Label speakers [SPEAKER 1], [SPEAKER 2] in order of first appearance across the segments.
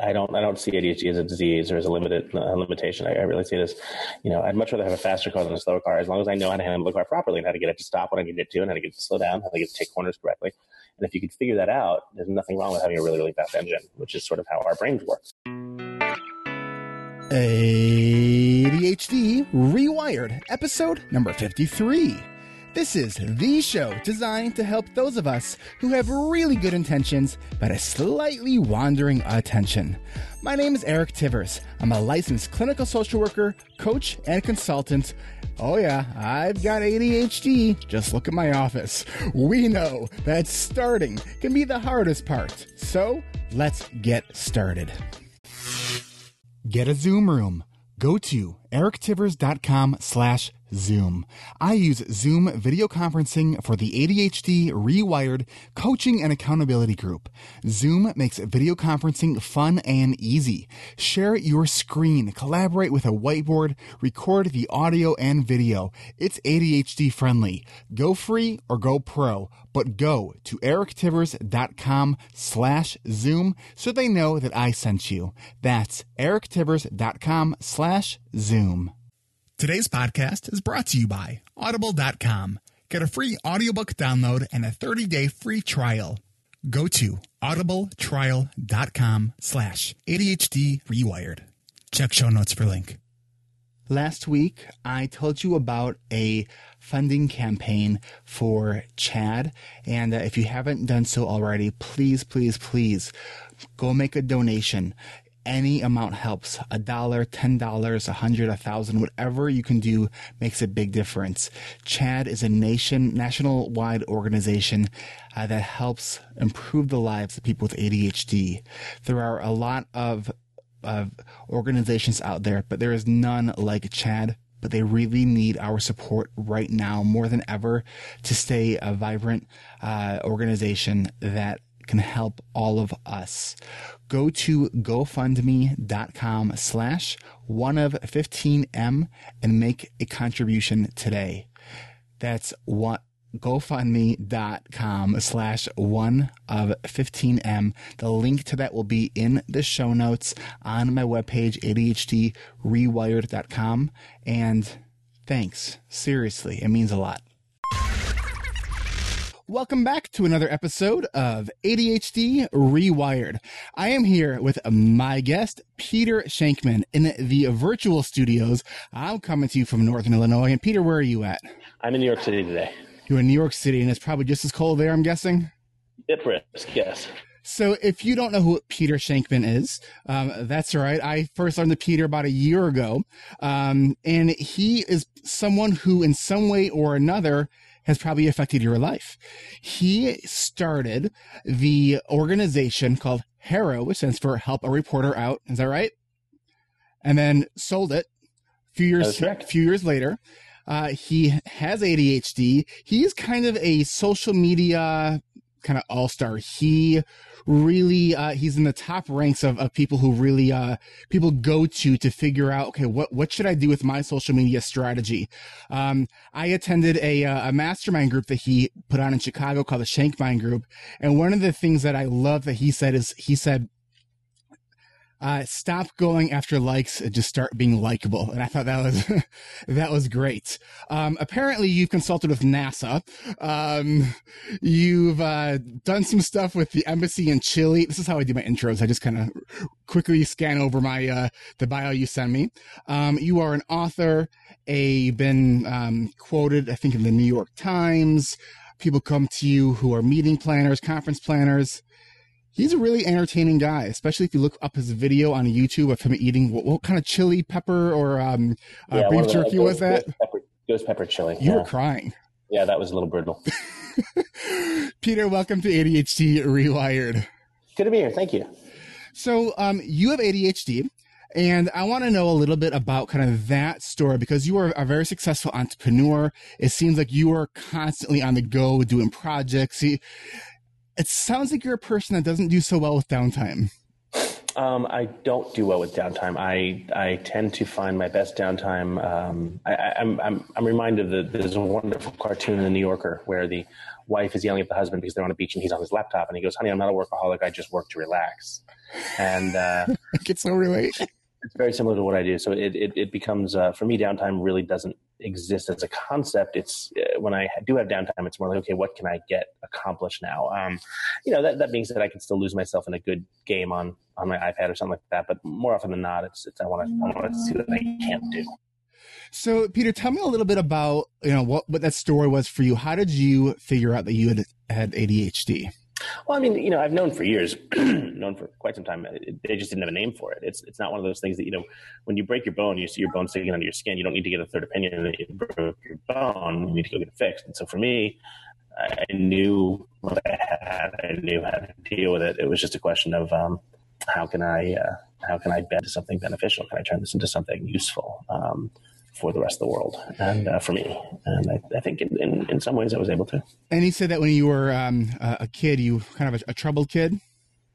[SPEAKER 1] I don't I don't see ADHD as a disease or as a limited uh, limitation. I, I, really see it as, you know, I'd much rather have a faster car than a slower car as long as I know how to handle the car properly and how to get it to stop when I need it to and how to get it to slow down, how to get it to take corners correctly. And if you can figure that out, there's nothing wrong with having a really really fast engine, which is sort of how our brains work.
[SPEAKER 2] ADHD Rewired, episode number 53. This is the show designed to help those of us who have really good intentions but a slightly wandering attention. My name is Eric Tivers. I'm a licensed clinical social worker, coach, and consultant. Oh, yeah, I've got ADHD. Just look at my office. We know that starting can be the hardest part. So let's get started. Get a Zoom room. Go to erictivers.com slash Zoom. I use Zoom video conferencing for the ADHD Rewired Coaching and Accountability Group. Zoom makes video conferencing fun and easy. Share your screen, collaborate with a whiteboard, record the audio and video. It's ADHD friendly. Go free or go pro, but go to erictivers.com slash Zoom so they know that I sent you. That's erictivers.com slash Zoom. Today's podcast is brought to you by Audible.com. Get a free audiobook download and a 30-day free trial. Go to audibletrial.com slash ADHD Rewired. Check show notes for link. Last week, I told you about a funding campaign for CHADD. And uh, if you haven't done so already, please, please, please go make a donation any amount helps. A dollar, ten dollars, a hundred, a thousand, whatever you can do makes a big difference. CHADD is a nation, national-wide organization uh, that helps improve the lives of people with ADHD. There are a lot of of organizations out there, but there is none like CHADD But they really need our support right now more than ever to stay a vibrant uh, organization that can help all of us. Go to gofundme.com slash one of 15M and make a contribution today. That's what gofundme.com slash one of 15M. The link to that will be in the show notes on my webpage, ADHDrewired.com. And thanks. Seriously, it means a lot. Welcome back to another episode of ADHD Rewired. I am here with my guest, Peter Shankman, in the virtual studios. I'm coming to you from Northern Illinois. And Peter, where are you at?
[SPEAKER 1] I'm in New York City today.
[SPEAKER 2] You're in New York City, and it's probably just as cold there, I'm guessing?
[SPEAKER 1] Brisk, yes.
[SPEAKER 2] So if you don't know who Peter Shankman is, um, that's right. I first learned of Peter about a year ago. Um, and he is someone who, in some way or another, has probably affected your life. He started the organization called HARO, which stands for Help a Reporter Out. Is that right? And then sold it a few years, a few years later. Uh, he has ADHD. He's kind of a social media kind of all star. He really uh, he's in the top ranks of, of people who really uh, people go to to figure out okay what what should I do with my social media strategy. Um, I attended a uh, a mastermind group that he put on in Chicago called the Shankmind Group, and one of the things that I love that he said is he said uh, stop going after likes and just start being likable. And I thought that was that was great. Um, apparently, you've consulted with NASA. Um, you've uh, done some stuff with the embassy in Chile. This is how I do my intros. I just kind of quickly scan over my uh, the bio you send me. Um, you are an author. A been um, quoted, I think, in the New York Times. People come to you who are meeting planners, conference planners he's a really entertaining guy, especially if you look up his video on YouTube of him eating what, what kind of chili pepper or um, uh, yeah, beef jerky was that?
[SPEAKER 1] Ghost pepper, ghost pepper chili.
[SPEAKER 2] You yeah. were crying.
[SPEAKER 1] Yeah, that was a little brutal.
[SPEAKER 2] Peter, welcome to ADHD Rewired.
[SPEAKER 1] Good to be here. Thank you.
[SPEAKER 2] So, um, you have ADHD. And I want to know a little bit about kind of that story because you are a very successful entrepreneur. It seems like you are constantly on the go doing projects it sounds like you're a person that doesn't do so well with downtime.
[SPEAKER 1] Um, I don't do well with downtime. I I tend to find my best downtime. Um, I, am I'm, I'm I'm reminded that there's a wonderful cartoon in the New Yorker where the wife is yelling at the husband because they're on a beach and he's on his laptop and he goes, "Honey, I'm not a workaholic. I just work to relax." And uh,
[SPEAKER 2] I can so relate
[SPEAKER 1] it's very similar to what I do. So it it, it becomes uh, for me downtime really doesn't exist as a concept. It's uh, when I do have downtime, it's more like okay, what can I get accomplished now? Um, you know that that means that I can still lose myself in a good game on on my iPad or something like that. But more often than not, it's it's I want to I want to see what I can't do.
[SPEAKER 2] So, Peter, tell me a little bit about you know what what that story was for you. How did you figure out that you had had ADHD?
[SPEAKER 1] Well, I mean, you know, I've known for years, known for quite some time. They just didn't have a name for it. It's it's not one of those things that you know, when you break your bone, you see your bone sticking under your skin. You don't need to get a third opinion that you broke your bone. You need to go get it fixed. And so for me, I knew what I had. I knew how to deal with it. It was just a question of um, how can I uh, how can I bend to something beneficial? Can I turn this into something useful? Um, for the rest of the world and uh, for me. And I, I think in, in, in, some ways I was able to.
[SPEAKER 2] And he said that when you were um, a kid, you kind of a, a, troubled kid?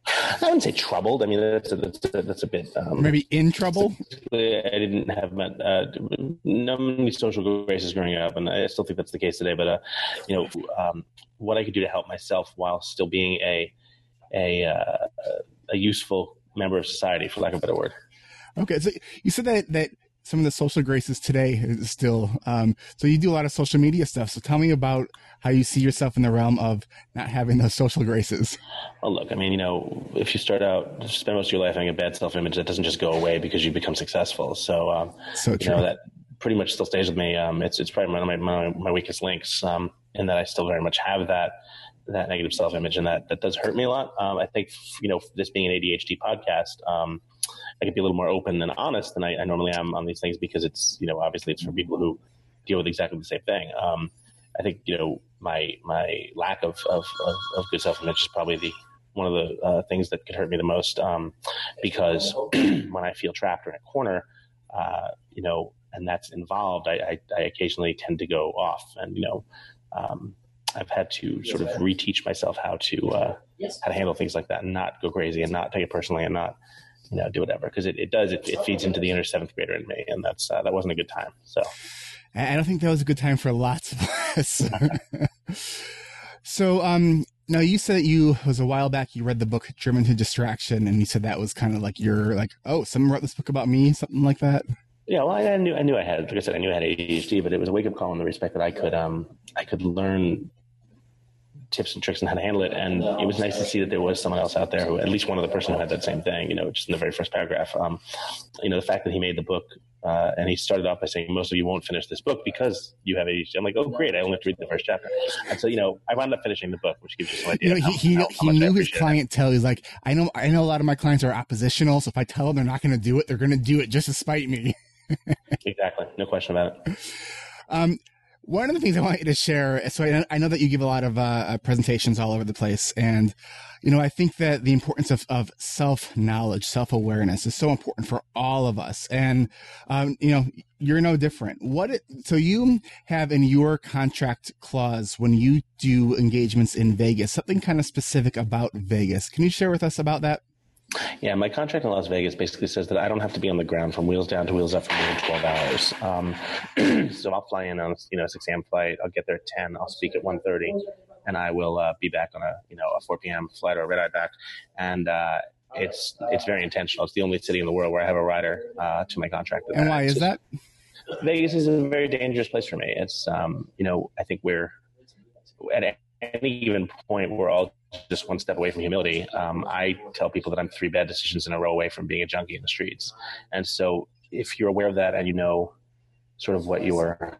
[SPEAKER 1] I wouldn't say troubled. I mean, that's a, that's a, that's a bit. Um,
[SPEAKER 2] Maybe in trouble?
[SPEAKER 1] I didn't have met, uh, no many social graces growing up, and I still think that's the case today. But, uh, you know, um, what I could do to help myself while still being a, a, uh, a useful member of society, for lack of a better word.
[SPEAKER 2] Okay, so you said that that some of the social graces today is still. Um, so you do a lot of social media stuff. So tell me about how you see yourself in the realm of not having those social graces.
[SPEAKER 1] Well, look, I mean, you know, if you start out, spend most of your life having a bad self image, that doesn't just go away because you become successful. So, um,
[SPEAKER 2] so
[SPEAKER 1] true. You know, that pretty much still stays with me. Um, it's, it's probably one of my, my, my weakest links, um, in that I still very much have that, that negative self image and that, that does hurt me a lot. Um, I think, you know, this being an ADHD podcast, um, I can be a little more open and honest than I, I, normally am on these things because it's you know obviously it's for people who deal with exactly the same thing. Um, I think you know my my lack of of, of, of good self image is probably the one of the uh, things that could hurt me the most um, because when I feel trapped in a corner, uh, you know, and that's involved, I, I, I, occasionally tend to go off, and you know. Um, I've had to sort of reteach myself how to uh, how to handle things like that and not go crazy and not take it personally and not you know, do whatever because it, it does it, it feeds into the inner seventh grader in me, and that's uh, that wasn't a good time. So
[SPEAKER 2] I don't think that was a good time for lots of us. so um, now you said that you was a while back you read the book Driven to Distraction, and you said that was kind of like your like oh someone wrote this book about me, something like that.
[SPEAKER 1] Yeah, well, I, knew I knew I had like I said I knew I had ADHD, but it was a wake up call in the respect that I could um I could learn tips and tricks on how to handle it. And it was nice to see that there was someone else out there who, at least one other person who had that same thing, you know, just in the very first paragraph. Um, you know, the fact that he made the book, uh, and he started off by saying, most of you won't finish this book because you have ADHD. I'm like, oh, great. I only have to read the first chapter. And so, you know, I wound up finishing the book, which gives you some idea.
[SPEAKER 2] You know, he, how, he, how he knew his clientele. He's like, I know, I know a lot of my clients are oppositional. So if I tell them they're not going to do it, they're going to do it just to spite me.
[SPEAKER 1] exactly. No question about it.
[SPEAKER 2] Um, one of the things I want you to share, so I, I know that you give a lot of uh, uh, presentations all over the place, and you know I think that the importance of, of self knowledge, self awareness is so important for all of us, and um, you know you're no different. What it, so you have in your contract clause when you do engagements in Vegas, something kind of specific about Vegas. Can you share with us about that?
[SPEAKER 1] Yeah, my contract in Las Vegas basically says that I don't have to be on the ground from wheels down to wheels up for more than 12 hours. Um, so I'll fly in on you know a 6 a.m. flight. I'll get there at 10. I'll speak at 1:30, and I will uh, be back on a you know a 4 p.m. flight or a red eye back. And uh, it's it's very intentional. It's the only city in the world where I have a rider uh, to my contract.
[SPEAKER 2] And why is that?
[SPEAKER 1] Vegas is a very dangerous place for me. It's um, you know I think we're at any given point we're all just one step away from humility. Um, I tell people that I'm three bad decisions in a row away from being a junkie in the streets. And so if you're aware of that and you know sort of what your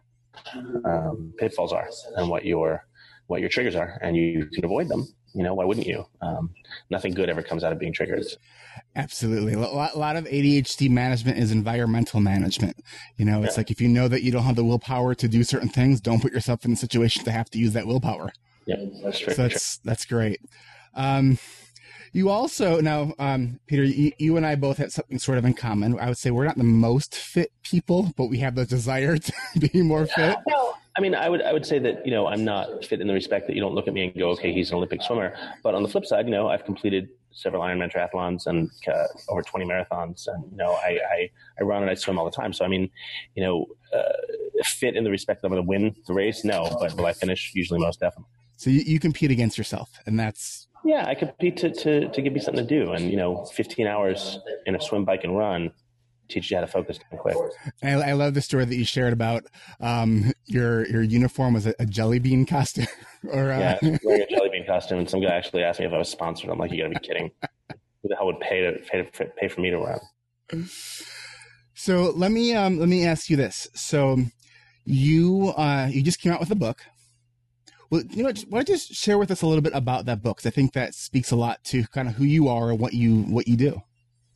[SPEAKER 1] um, pitfalls are and what your what your triggers are and you can avoid them, you know, why wouldn't you? Um, nothing good ever comes out of being triggered.
[SPEAKER 2] Absolutely. A lot, a lot, of ADHD management is environmental management. You know, it's yeah. like if you know that you don't have the willpower to do certain things, don't put yourself in a situation to have to use that willpower.
[SPEAKER 1] Yeah, that's true.
[SPEAKER 2] So that's that's great. Um, you also now, um, Peter, you, you, and I both have something sort of in common. I would say we're not the most fit people, but we have the desire to be more fit.
[SPEAKER 1] Well, I mean, I would I would say that you know I'm not fit in the respect that you don't look at me and go, okay, he's an Olympic swimmer. But on the flip side, you know, I've completed several Ironman triathlons and uh, over 20 marathons. And, you know, I, I, I, run and I swim all the time. So, I mean, you know, uh, fit in the respect that I'm going to win the race? No, but will I finish? Usually most definitely.
[SPEAKER 2] So you, you compete against yourself and that's.
[SPEAKER 1] Yeah, I compete to, to, to give me something to do. And, you know, 15 hours in a swim, bike and run teach you how to focus quick.
[SPEAKER 2] I, I, love the story that you shared about um, your your uniform was a, a jelly bean costume. or
[SPEAKER 1] uh... yeah, wearing a jelly bean costume, and some guy actually asked me if I was sponsored. I'm like, you got to be kidding! Who the hell would pay to pay, to, pay for me to run?
[SPEAKER 2] So let me um, let me ask you this. So you uh, you just came out with a book. Well, you know, why don't you just share with us a little bit about that book? Because I think that speaks a lot to kind of who you are and what you what you do.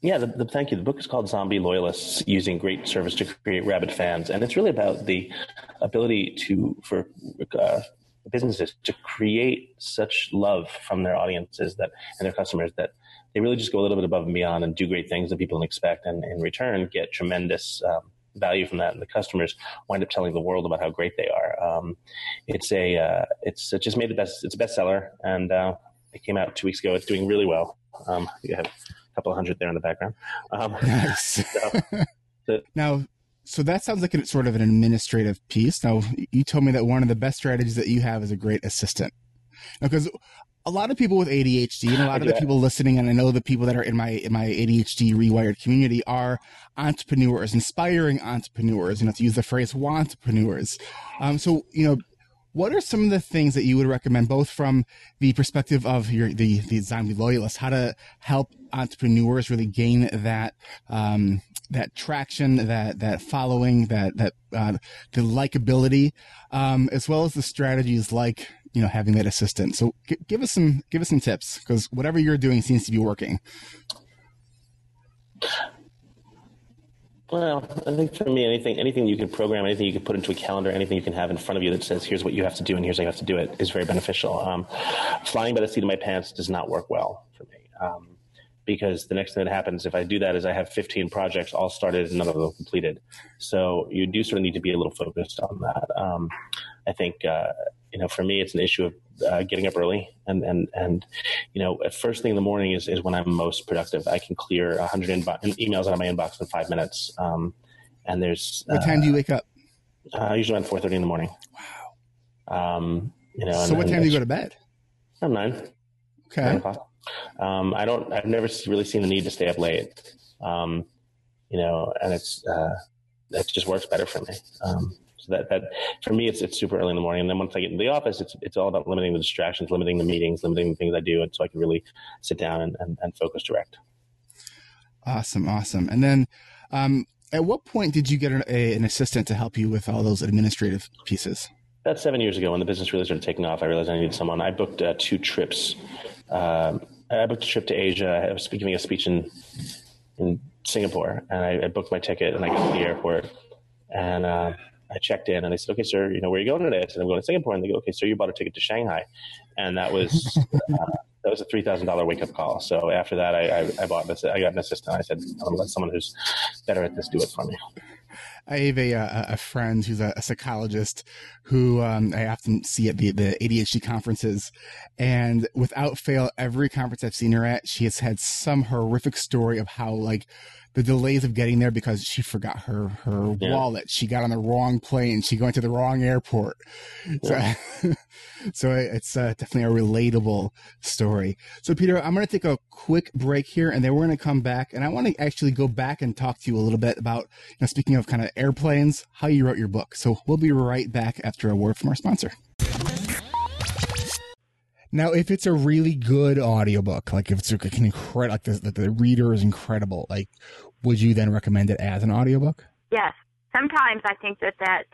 [SPEAKER 1] Yeah, the, the, thank you. The book is called Zombie Loyalists Using Great Service to Create Rabid Fans. And it's really about the ability to, for uh, businesses to create such love from their audiences that, and their customers that they really just go a little bit above and beyond and do great things that people don't expect. And in return, get tremendous um, value from that. And the customers wind up telling the world about how great they are. Um, it's a, uh, it's it just made the best, it's a bestseller. And uh, it came out two weeks ago. It's doing really well. Um, you have a couple of hundred there in the background. Um,
[SPEAKER 2] nice. So, now, so that sounds like a, sort of an administrative piece. Now, you told me that one of the best strategies that you have is a great assistant. Because a lot of people with ADHD and a lot of the people listening, and I know the people that are in my in my ADHD rewired community are entrepreneurs, inspiring entrepreneurs. You know, to use the phrase "entrepreneurs." Um, so, you know, what are some of the things that you would recommend, both from the perspective of your the the zombie loyalists, how to help entrepreneurs really gain that um, that traction, that that following, that that uh, the likability, um, as well as the strategies like you know having that assistant. So g- give us some give us some tips because whatever you're doing seems to be working.
[SPEAKER 1] Well, I think for me, anything anything you can program, anything you can put into a calendar, anything you can have in front of you that says, "Here's what you have to do," and here's how you have to do it, is very beneficial. Um, flying by the seat of my pants does not work well for me. Um, because the next thing that happens if I do that is I have 15 projects all started and none of them completed. So you do sort of need to be a little focused on that. Um, I think uh, you know for me it's an issue of uh, getting up early and and and you know at first thing in the morning is is when I'm most productive. I can clear 100 inbo- emails out of my inbox in five minutes. Um, and there's
[SPEAKER 2] what time do you uh, wake up?
[SPEAKER 1] Uh, usually around 4:30 in the morning.
[SPEAKER 2] Wow. Um, you know. So and, what time do you go to bed?
[SPEAKER 1] Around nine.
[SPEAKER 2] Okay. Nine
[SPEAKER 1] um, I don't. I've never really seen the need to stay up late. Um, you know, and it's uh, it just works better for me. Um, so that that for me, it's it's super early in the morning, and then once I get into the office, it's it's all about limiting the distractions, limiting the meetings, limiting the things I do, and so I can really sit down and, and, and focus direct.
[SPEAKER 2] Awesome, awesome. And then, um, at what point did you get an, a, an assistant to help you with all those administrative pieces?
[SPEAKER 1] About seven years ago, when the business really started taking off, I realized I needed someone. I booked uh, two trips um, I booked a trip to Asia. I was giving a speech in in Singapore, and I, I booked my ticket, and I got to the airport, and uh, I checked in, and they said, "Okay, sir, you know where are you going today?" I said, "I'm going to Singapore," and they go, "Okay, sir, you bought a ticket to Shanghai," and that was uh, that was a three thousand dollar wake up call. So after that, I, I, I bought this. I got an assistant. I said, "I'm going to let someone who's better at this do it for me."
[SPEAKER 2] I have a, a, a friend who's a, a psychologist who um, I often see at the, the ADHD conferences. And without fail, every conference I've seen her at, she has had some horrific story of how, like, the delays of getting there because she forgot her her yeah. wallet. She got on the wrong plane. She went to the wrong airport. Yeah. So, so it's uh, definitely a relatable story. So Peter, I'm going to take a quick break here, and then we're going to come back, and I want to actually go back and talk to you a little bit about, you know, speaking of kind of airplanes, how you wrote your book. So we'll be right back after a word from our sponsor. Now, if it's a really good audiobook, like if it's an incredible, like the, the reader is incredible, like would you then recommend it as an audiobook?
[SPEAKER 3] Yes. Sometimes I think that that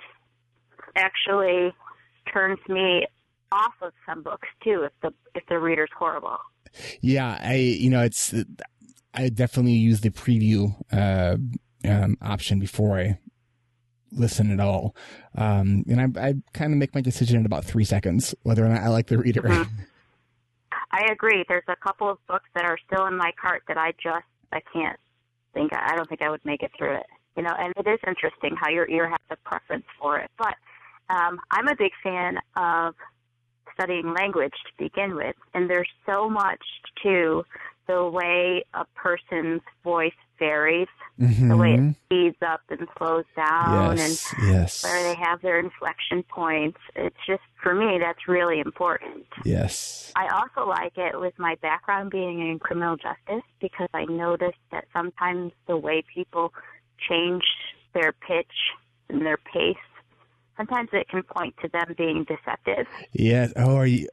[SPEAKER 3] actually turns me off of some books too if the if the reader's horrible.
[SPEAKER 2] Yeah, I you know it's I definitely use the preview uh, um, option before I listen at all, um, and I, I kind of make my decision in about three seconds whether or not I like the reader. Mm-hmm.
[SPEAKER 3] I agree. There's a couple of books that are still in my cart that I just I can't think. I don't think I would make it through it. You know, and it is interesting how your ear has a preference for it. But um, I'm a big fan of studying language to begin with, and there's so much to the way a person's voice varies, mm-hmm. the way it mm-hmm. speeds up and slows down,
[SPEAKER 2] yes,
[SPEAKER 3] and
[SPEAKER 2] yes.
[SPEAKER 3] where they have their inflection points. It's just for me that's really important.
[SPEAKER 2] Yes.
[SPEAKER 3] I also like it with my background being in criminal justice because I noticed that sometimes the way people change their pitch and their pace sometimes it can point to them being deceptive.
[SPEAKER 2] Yes. Oh, are you?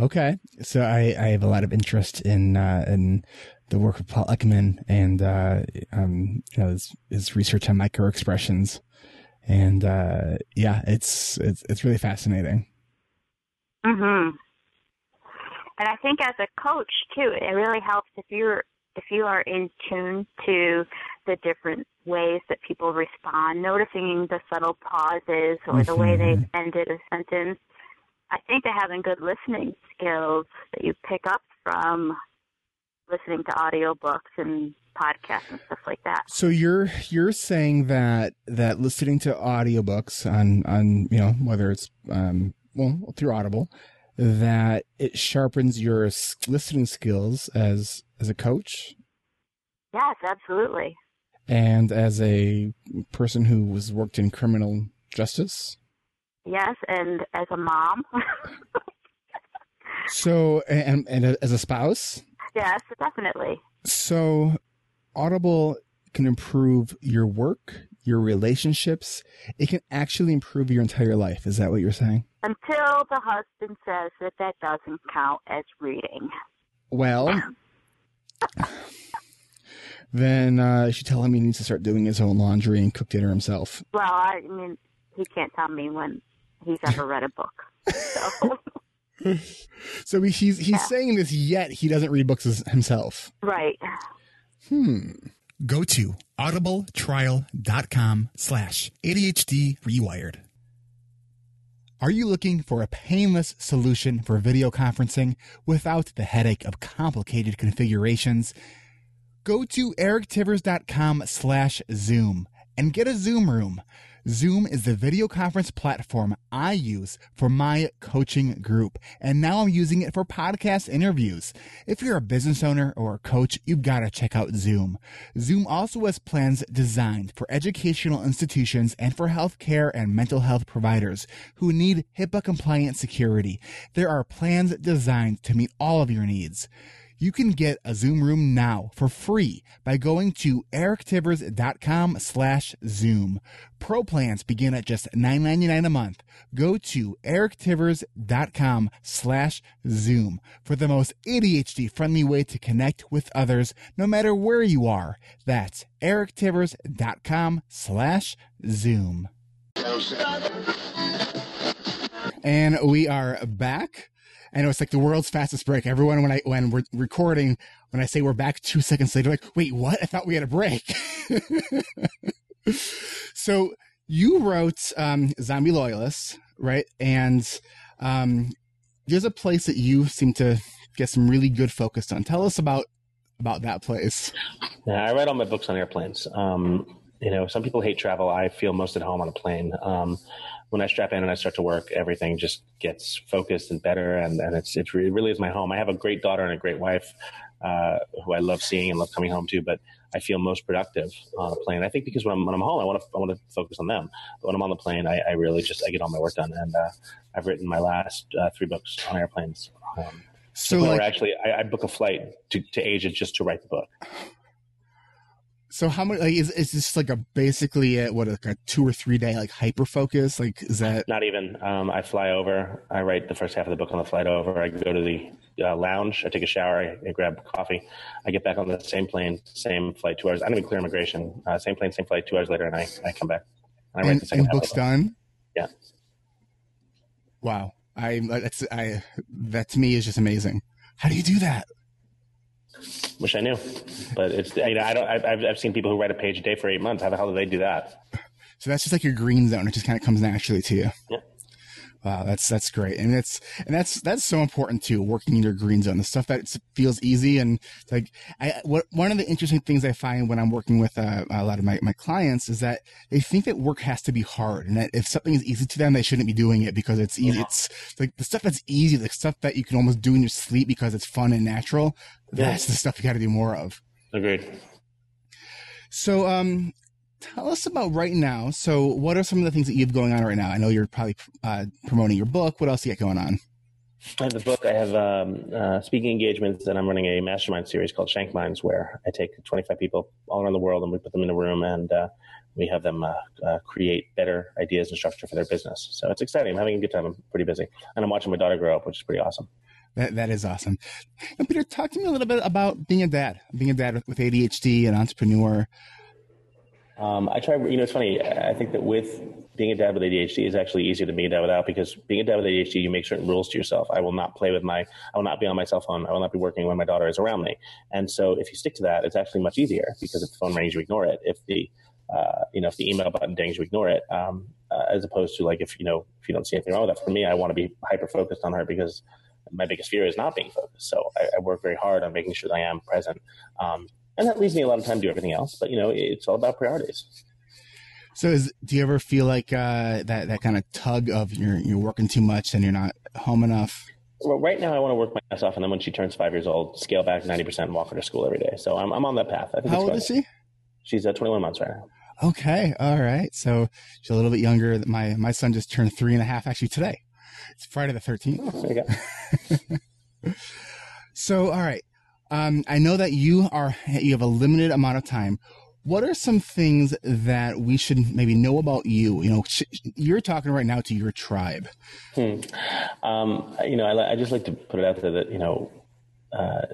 [SPEAKER 2] Okay, so I, I have a lot of interest in uh, in the work of Paul Ekman and uh, um, you know his, his research on micro expressions, and uh, yeah, it's it's it's really fascinating.
[SPEAKER 3] Mhm. And I think as a coach too, it really helps if you're if you are in tune to the different ways that people respond, noticing the subtle pauses or mm-hmm. the way they've mm-hmm. ended a sentence I think that having good listening skills that you pick up from listening to audiobooks and podcasts and stuff like that.
[SPEAKER 2] So you're you're saying that that listening to audiobooks on on you know whether it's um well through Audible that it sharpens your listening skills as as a coach?
[SPEAKER 3] Yes, absolutely.
[SPEAKER 2] And as a person who was worked in criminal justice?
[SPEAKER 3] Yes, and as a mom.
[SPEAKER 2] so, and, and as a spouse?
[SPEAKER 3] Yes, definitely.
[SPEAKER 2] So, Audible can improve your work, your relationships. It can actually improve your entire life. Is that what you're saying?
[SPEAKER 3] Until the husband says that that doesn't count as reading.
[SPEAKER 2] Well, then uh, you should tell him he needs to start doing his own laundry and cook dinner himself.
[SPEAKER 3] Well, I mean, he can't tell me when he's ever read a book. So,
[SPEAKER 2] so he's he's yeah. saying this yet he doesn't read books himself.
[SPEAKER 3] Right.
[SPEAKER 2] Hmm. Go to audibletrial.com slash ADHD rewired. Are you looking for a painless solution for video conferencing without the headache of complicated configurations? Go to erictivers.com slash Zoom and get a Zoom room. Zoom is the video conference platform I use for my coaching group, and now I'm using it for podcast interviews. If you're a business owner or a coach, you've got to check out Zoom. Zoom also has plans designed for educational institutions and for healthcare and mental health providers who need HIPAA compliant security. There are plans designed to meet all of your needs. You can get a Zoom room now for free by going to erictivers.com slash Zoom. Pro plans begin at just $9.99 a month. Go to erictivers.com slash Zoom for the most ADHD friendly way to connect with others no matter where you are. That's erictivers.com slash Zoom. And we are back. I it was like the world's fastest break. Everyone, when I when we're recording, when I say we're back two seconds later, like, wait, what? I thought we had a break. so you wrote um, Zombie Loyalists, right? And um, there's a place that you seem to get some really good focus on. Tell us about about that place.
[SPEAKER 1] Yeah, I write all my books on airplanes. Um, you know, some people hate travel. I feel most at home on a plane. Um, when I strap in and I start to work, everything just gets focused and better. And, and it's, it really is my home. I have a great daughter and a great wife, uh, who I love seeing and love coming home to, but I feel most productive on a plane. I think because when I'm, when I'm home, I want to, I want to focus on them. But when I'm on the plane, I, I really just, I get all my work done. And, uh, I've written my last, uh, three books on airplanes. Um, so like, actually, I, I book a flight to, to Asia just to write the book.
[SPEAKER 2] So how much like is is this like a basically a, what like a two or three day like hyper focus like is that
[SPEAKER 1] not even. Um, I fly over. I write the first half of the book on the flight over. I go to the uh, lounge. I take a shower. I, I, grab coffee. I get back on the same plane same flight two hours. I don't even clear immigration. Uh, same plane same flight two hours later and I, I come back.
[SPEAKER 2] And I write and, the second and book's done?
[SPEAKER 1] Yeah.
[SPEAKER 2] Wow. I that's I that to me is just amazing. How do you do that
[SPEAKER 1] Wish I knew, but it's you know I don't I've I've seen people who write a page a day for eight months. How the hell do they do that?
[SPEAKER 2] So that's just like your green zone. It just kind of comes naturally to you.
[SPEAKER 1] Yeah.
[SPEAKER 2] Wow, that's that's great, and it's and that's that's so important too. Working in your green zone, the stuff that feels easy, and like I, what one of the interesting things I find when I'm working with uh, a lot of my, my clients is that they think that work has to be hard, and that if something is easy to them, they shouldn't be doing it because it's easy. Yeah. It's like the stuff that's easy, the stuff that you can almost do in your sleep because it's fun and natural. That's the stuff you got to do more of.
[SPEAKER 1] Agreed.
[SPEAKER 2] So, um, tell us about right now. So, what are some of the things that you have going on right now? I know you're probably uh, promoting your book. What else do you got going on?
[SPEAKER 1] I have the book. I have um, uh, speaking engagements, and I'm running a mastermind series called Shank Minds, where I take 25 people all around the world and we put them in a room and uh, we have them uh, uh, create better ideas and structure for their business. So it's exciting. I'm having a good time. I'm pretty busy, and I'm watching my daughter grow up, which is pretty awesome.
[SPEAKER 2] That that is awesome. And Peter, talk to me a little bit about being a dad, being a dad with ADHD, an entrepreneur.
[SPEAKER 1] Um, I try, you know, it's funny. I think that with being a dad with ADHD is actually easier than being a dad without because being a dad with ADHD, you make certain rules to yourself. I will not play with my, I will not be on my cell phone. I will not be working when my daughter is around me. And so if you stick to that, it's actually much easier because if the phone rings, you ignore it. If the, uh, you know, if the email button dings, you ignore it. Um, uh, as opposed to like, if, you know, if you don't see anything wrong with that, for me, I want to be hyper focused on her because my biggest fear is not being focused. So I, I work very hard on making sure that I am present. Um, and that leaves me a lot of time to do everything else. But, you know, it's all about priorities.
[SPEAKER 2] So, is, do you ever feel like uh, that that kind of tug of you're you're working too much and you're not home enough?
[SPEAKER 1] Well, right now I want to work my ass off, and then when she turns five years old, scale back ninety percent and walk her to school every day. So I'm I'm on that path.
[SPEAKER 2] I think How old is she?
[SPEAKER 1] She's uh, 21 months right now.
[SPEAKER 2] Okay, all right. So she's a little bit younger. My my son just turned three and a half actually today. It's Friday the 13th. Oh, there you go. so, all right. Um, I know that you are you have a limited amount of time what are some things that we should maybe know about you? You know, sh- you're talking right now to your tribe.
[SPEAKER 1] Hmm. Um, you know, I, I, just like to put it out there that you know, uh,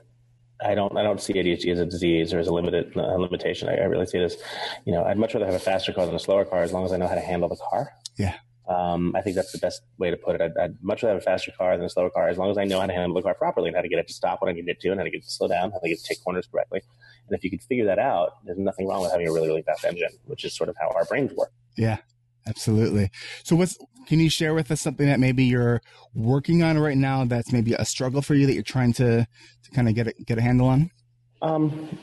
[SPEAKER 1] I don't I don't see ADHD as a disease or as a limited uh, limitation. I, I, really see it as, you know, I'd much rather have a faster car than a slower car as long as I know how to handle the car.
[SPEAKER 2] Yeah.
[SPEAKER 1] Um, I think that's the best way to put it. I'd, I'd, much rather have a faster car than a slower car as long as I know how to handle the car properly and how to get it to stop when I need it to and how to get it to slow down, how to get it to take corners correctly. And if you can figure that out, there's nothing wrong with having a really, really fast engine, which is sort of how our brains work.
[SPEAKER 2] Yeah, absolutely. So what's, can you share with us something that maybe you're working on right now that's maybe a struggle for you that you're trying to, to kind of get a, get a handle on?
[SPEAKER 1] Um,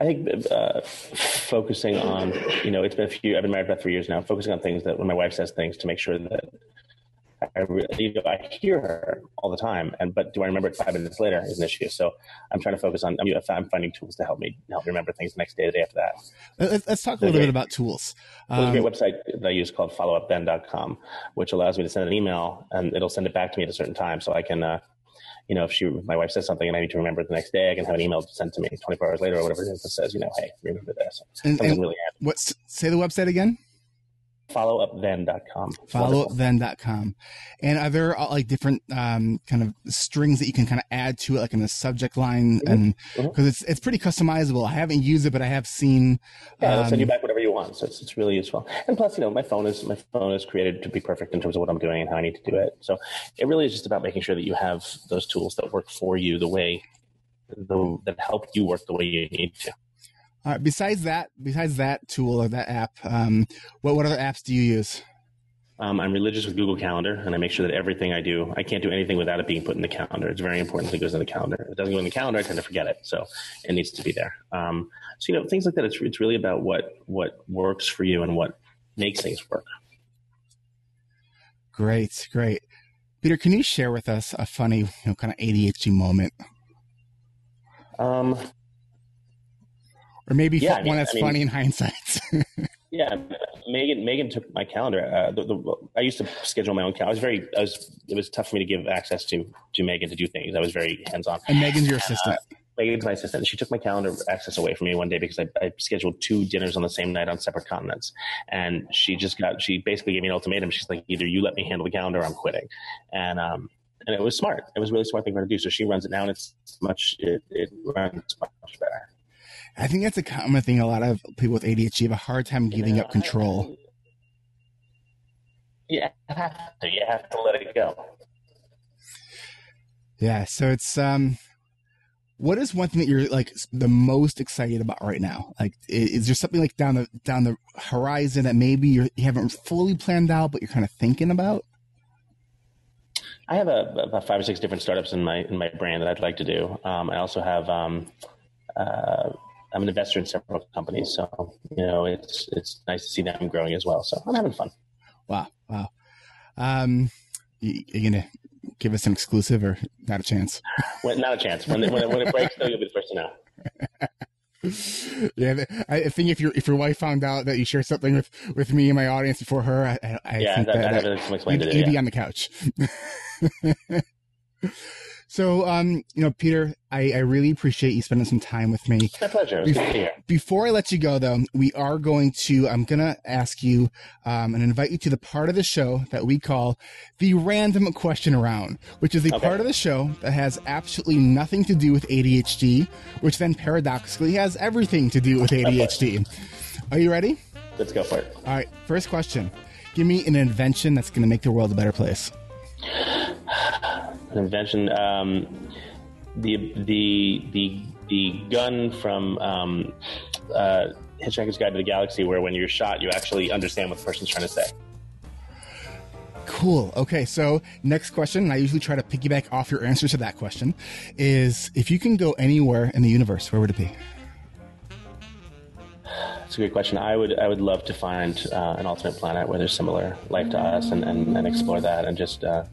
[SPEAKER 1] I think uh, focusing on, you know, it's been a few. I've been married about three years now. Focusing on things that when my wife says things to make sure that I really, you know, I hear her all the time, and but do I remember it five minutes later is an issue. So I'm trying to focus on. I mean, I'm finding tools to help me help me remember things the next day, the day after
[SPEAKER 2] that. Let's talk a little great, bit about tools.
[SPEAKER 1] Um, there's a great um, website that I use called followupthen.com, which allows me to send an email and it'll send it back to me at a certain time, so I can. Uh, you know, if she, if my wife says something and I need to remember it the next day, I can have an email sent to me 24 hours later or whatever it is that says, you know, hey, remember this.
[SPEAKER 2] And, and really what's say the website again?
[SPEAKER 1] followupthen.com.
[SPEAKER 2] Followupthen.com. And are there uh, like different um, kind of strings that you can kind of add to it, like in the subject line? Mm-hmm. And because mm-hmm. it's it's pretty customizable. I haven't used it, but I have seen.
[SPEAKER 1] Yeah, um, send you back whatever you want. So it's, it's really useful. And plus, you know, my phone is my phone is created to be perfect in terms of what I'm doing and how I need to do it. So it really is just about making sure that you have those tools that work for you the way the, that help you work the way you need to.
[SPEAKER 2] All right. Besides that, besides that tool or that app, um, what what other apps do you use?
[SPEAKER 1] Um, I'm religious with Google Calendar, and I make sure that everything I do, I can't do anything without it being put in the calendar. It's very important that it goes in the calendar. If it doesn't go in the calendar, I tend to forget it, so it needs to be there. Um, so you know, things like that. It's it's really about what what works for you and what makes things work.
[SPEAKER 2] Great, great. Peter, can you share with us a funny, you know, kind of ADHD moment?
[SPEAKER 1] Um,
[SPEAKER 2] or maybe yeah, one I mean, that's I mean, funny in hindsight.
[SPEAKER 1] yeah, Megan. Megan took my calendar. Uh, the, the, I used to schedule my own calendar. I was very. I was. It was tough for me to give access to to Megan to do things. I was very hands on.
[SPEAKER 2] And Megan's your assistant. Uh,
[SPEAKER 1] Megan's my assistant. She took my calendar access away from me one day because I, I, scheduled two dinners on the same night on separate continents, and she just got. She basically gave me an ultimatum. She's like, either you let me handle the calendar, or I'm quitting. And um, and it was smart. It was really smart thing for her to do. So she runs it now, and it's much. It, it runs much better.
[SPEAKER 2] I think that's a common thing. A lot of people with ADHD have a hard time giving up control.
[SPEAKER 1] Yeah, you have to. You have to let it go.
[SPEAKER 2] Yeah. So it's um, what is one thing that you're like the most excited about right now? Like, is there something like down the down the horizon that maybe you're, you haven't fully planned out, but you're kind of thinking about?
[SPEAKER 1] I have a, about five or six different startups in my in my brand that I'd like to do. Um, I also have um, uh, I'm an investor in several companies, so you know it's it's nice to see them growing as well. So I'm having fun.
[SPEAKER 2] Wow, wow. Um, you, you gonna give us an exclusive or not a chance?
[SPEAKER 1] Well, not a chance. When, when, when it breaks, though, you'll be the first to know.
[SPEAKER 2] yeah, I think if your if your wife found out that you share something with with me and my audience before her, I, I
[SPEAKER 1] yeah,
[SPEAKER 2] think
[SPEAKER 1] that,
[SPEAKER 2] that,
[SPEAKER 1] that, that, you'd,
[SPEAKER 2] you'd, you'd be on the couch. So, um, you know, Peter, I, I really appreciate you spending some time with me.
[SPEAKER 1] My pleasure. Before,
[SPEAKER 2] before I let you go, though, we are going to, I'm going to ask you um, and invite you to the part of the show that we call the random question round, which is the okay. part of the show that has absolutely nothing to do with ADHD, which then paradoxically has everything to do with ADHD. are you ready?
[SPEAKER 1] Let's go for it.
[SPEAKER 2] All right. First question Give me an invention that's going to make the world a better place
[SPEAKER 1] an invention. Um, the the the the gun from um, uh, Hitchhiker's Guide to the Galaxy, where when you're shot, you actually understand what the person's trying to say.
[SPEAKER 2] Cool. Okay, so next question, and I usually try to piggyback off your answer to that question, is if you can go anywhere in the universe, where would it be?
[SPEAKER 1] That's a great question. I would I would love to find uh, an alternate planet where there's similar life to us and, and, and explore that and just uh,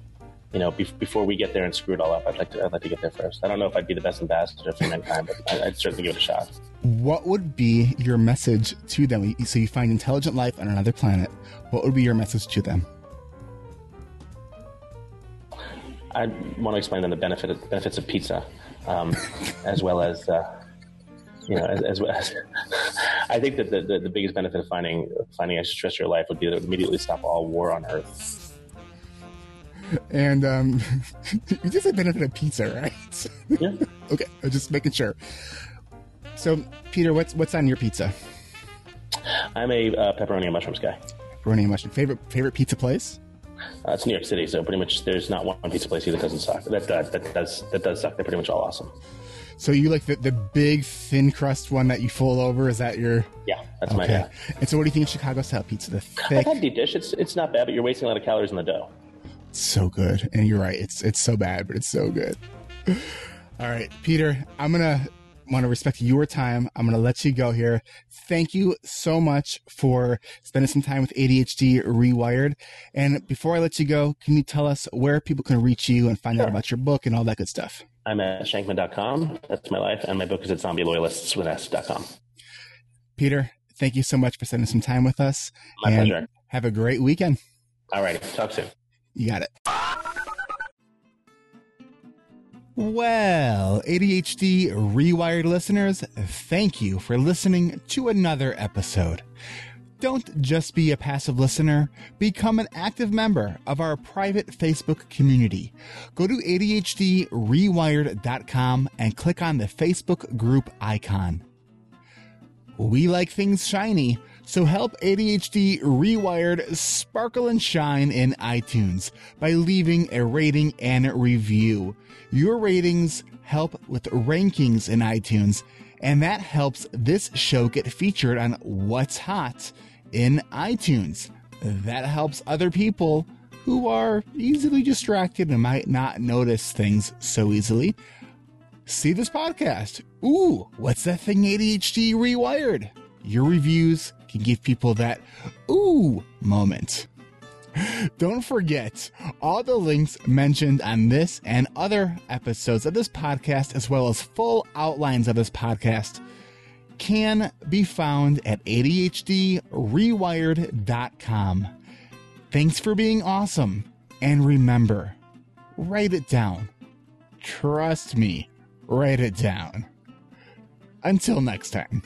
[SPEAKER 1] you know, be- before we get there and screw it all up, I'd like to, I'd like to get there first. I don't know if I'd be the best ambassador for mankind, but I, would certainly give it a shot.
[SPEAKER 2] What would be your message to them? So you find intelligent life on another planet. What would be your message to them?
[SPEAKER 1] I want to explain them the benefit of, benefits of pizza, um, as well as, uh, you know, as, as, as I think that the, the, the, biggest benefit of finding finding extraterrestrial life would be to immediately stop all war on Earth
[SPEAKER 2] and um, you just said benefit of pizza, right?
[SPEAKER 1] Yeah.
[SPEAKER 2] okay, just making sure. So, Peter, what's what's on your pizza?
[SPEAKER 1] I'm a uh, pepperoni and mushrooms guy.
[SPEAKER 2] Pepperoni and mushroom. Favorite favorite pizza place?
[SPEAKER 1] Uh, it's New York City, so pretty much there's not one pizza place here that doesn't suck. That uh, that does that does suck. They're pretty much all awesome.
[SPEAKER 2] So you like the, the big thin crust one that you fold over? Is that your?
[SPEAKER 1] Yeah, that's okay. my. Yeah.
[SPEAKER 2] And so, what do you think of Chicago style pizza? The thick.
[SPEAKER 1] I've had deep dish. It's it's not bad, but you're wasting a lot of calories in the dough
[SPEAKER 2] so good. And you're right, it's it's so bad, but it's so good. All right, Peter, I'm gonna want to respect your time. I'm gonna let you go here. Thank you so much for spending some time with ADHD Rewired. And before I let you go, can you tell us where people can reach you and find sure. out about your book and all that good stuff?
[SPEAKER 1] I'm at shankman.com. That's my life. And my book is at zombieloyalists.com.
[SPEAKER 2] Peter, thank you so much for spending some time with us.
[SPEAKER 1] My pleasure.
[SPEAKER 2] Have a great weekend.
[SPEAKER 1] All righty. Talk soon.
[SPEAKER 2] You got it. Well, ADHD Rewired listeners, thank you for listening to another episode. Don't just be a passive listener, become an active member of our private Facebook community. Go to ADHDrewired.com and click on the Facebook group icon. We like things shiny, so help ADHD Rewired sparkle and shine in iTunes by leaving a rating and review. Your ratings help with rankings in iTunes, and that helps this show get featured on What's Hot in iTunes. That helps other people who are easily distracted and might not notice things so easily. See this podcast. Ooh, what's that thing ADHD Rewired? Your reviews can give people that ooh moment. Don't forget, all the links mentioned on this and other episodes of this podcast, as well as full outlines of this podcast, can be found at ADHDrewired.com. Thanks for being awesome. And remember, write it down. Trust me, write it down. Until next time.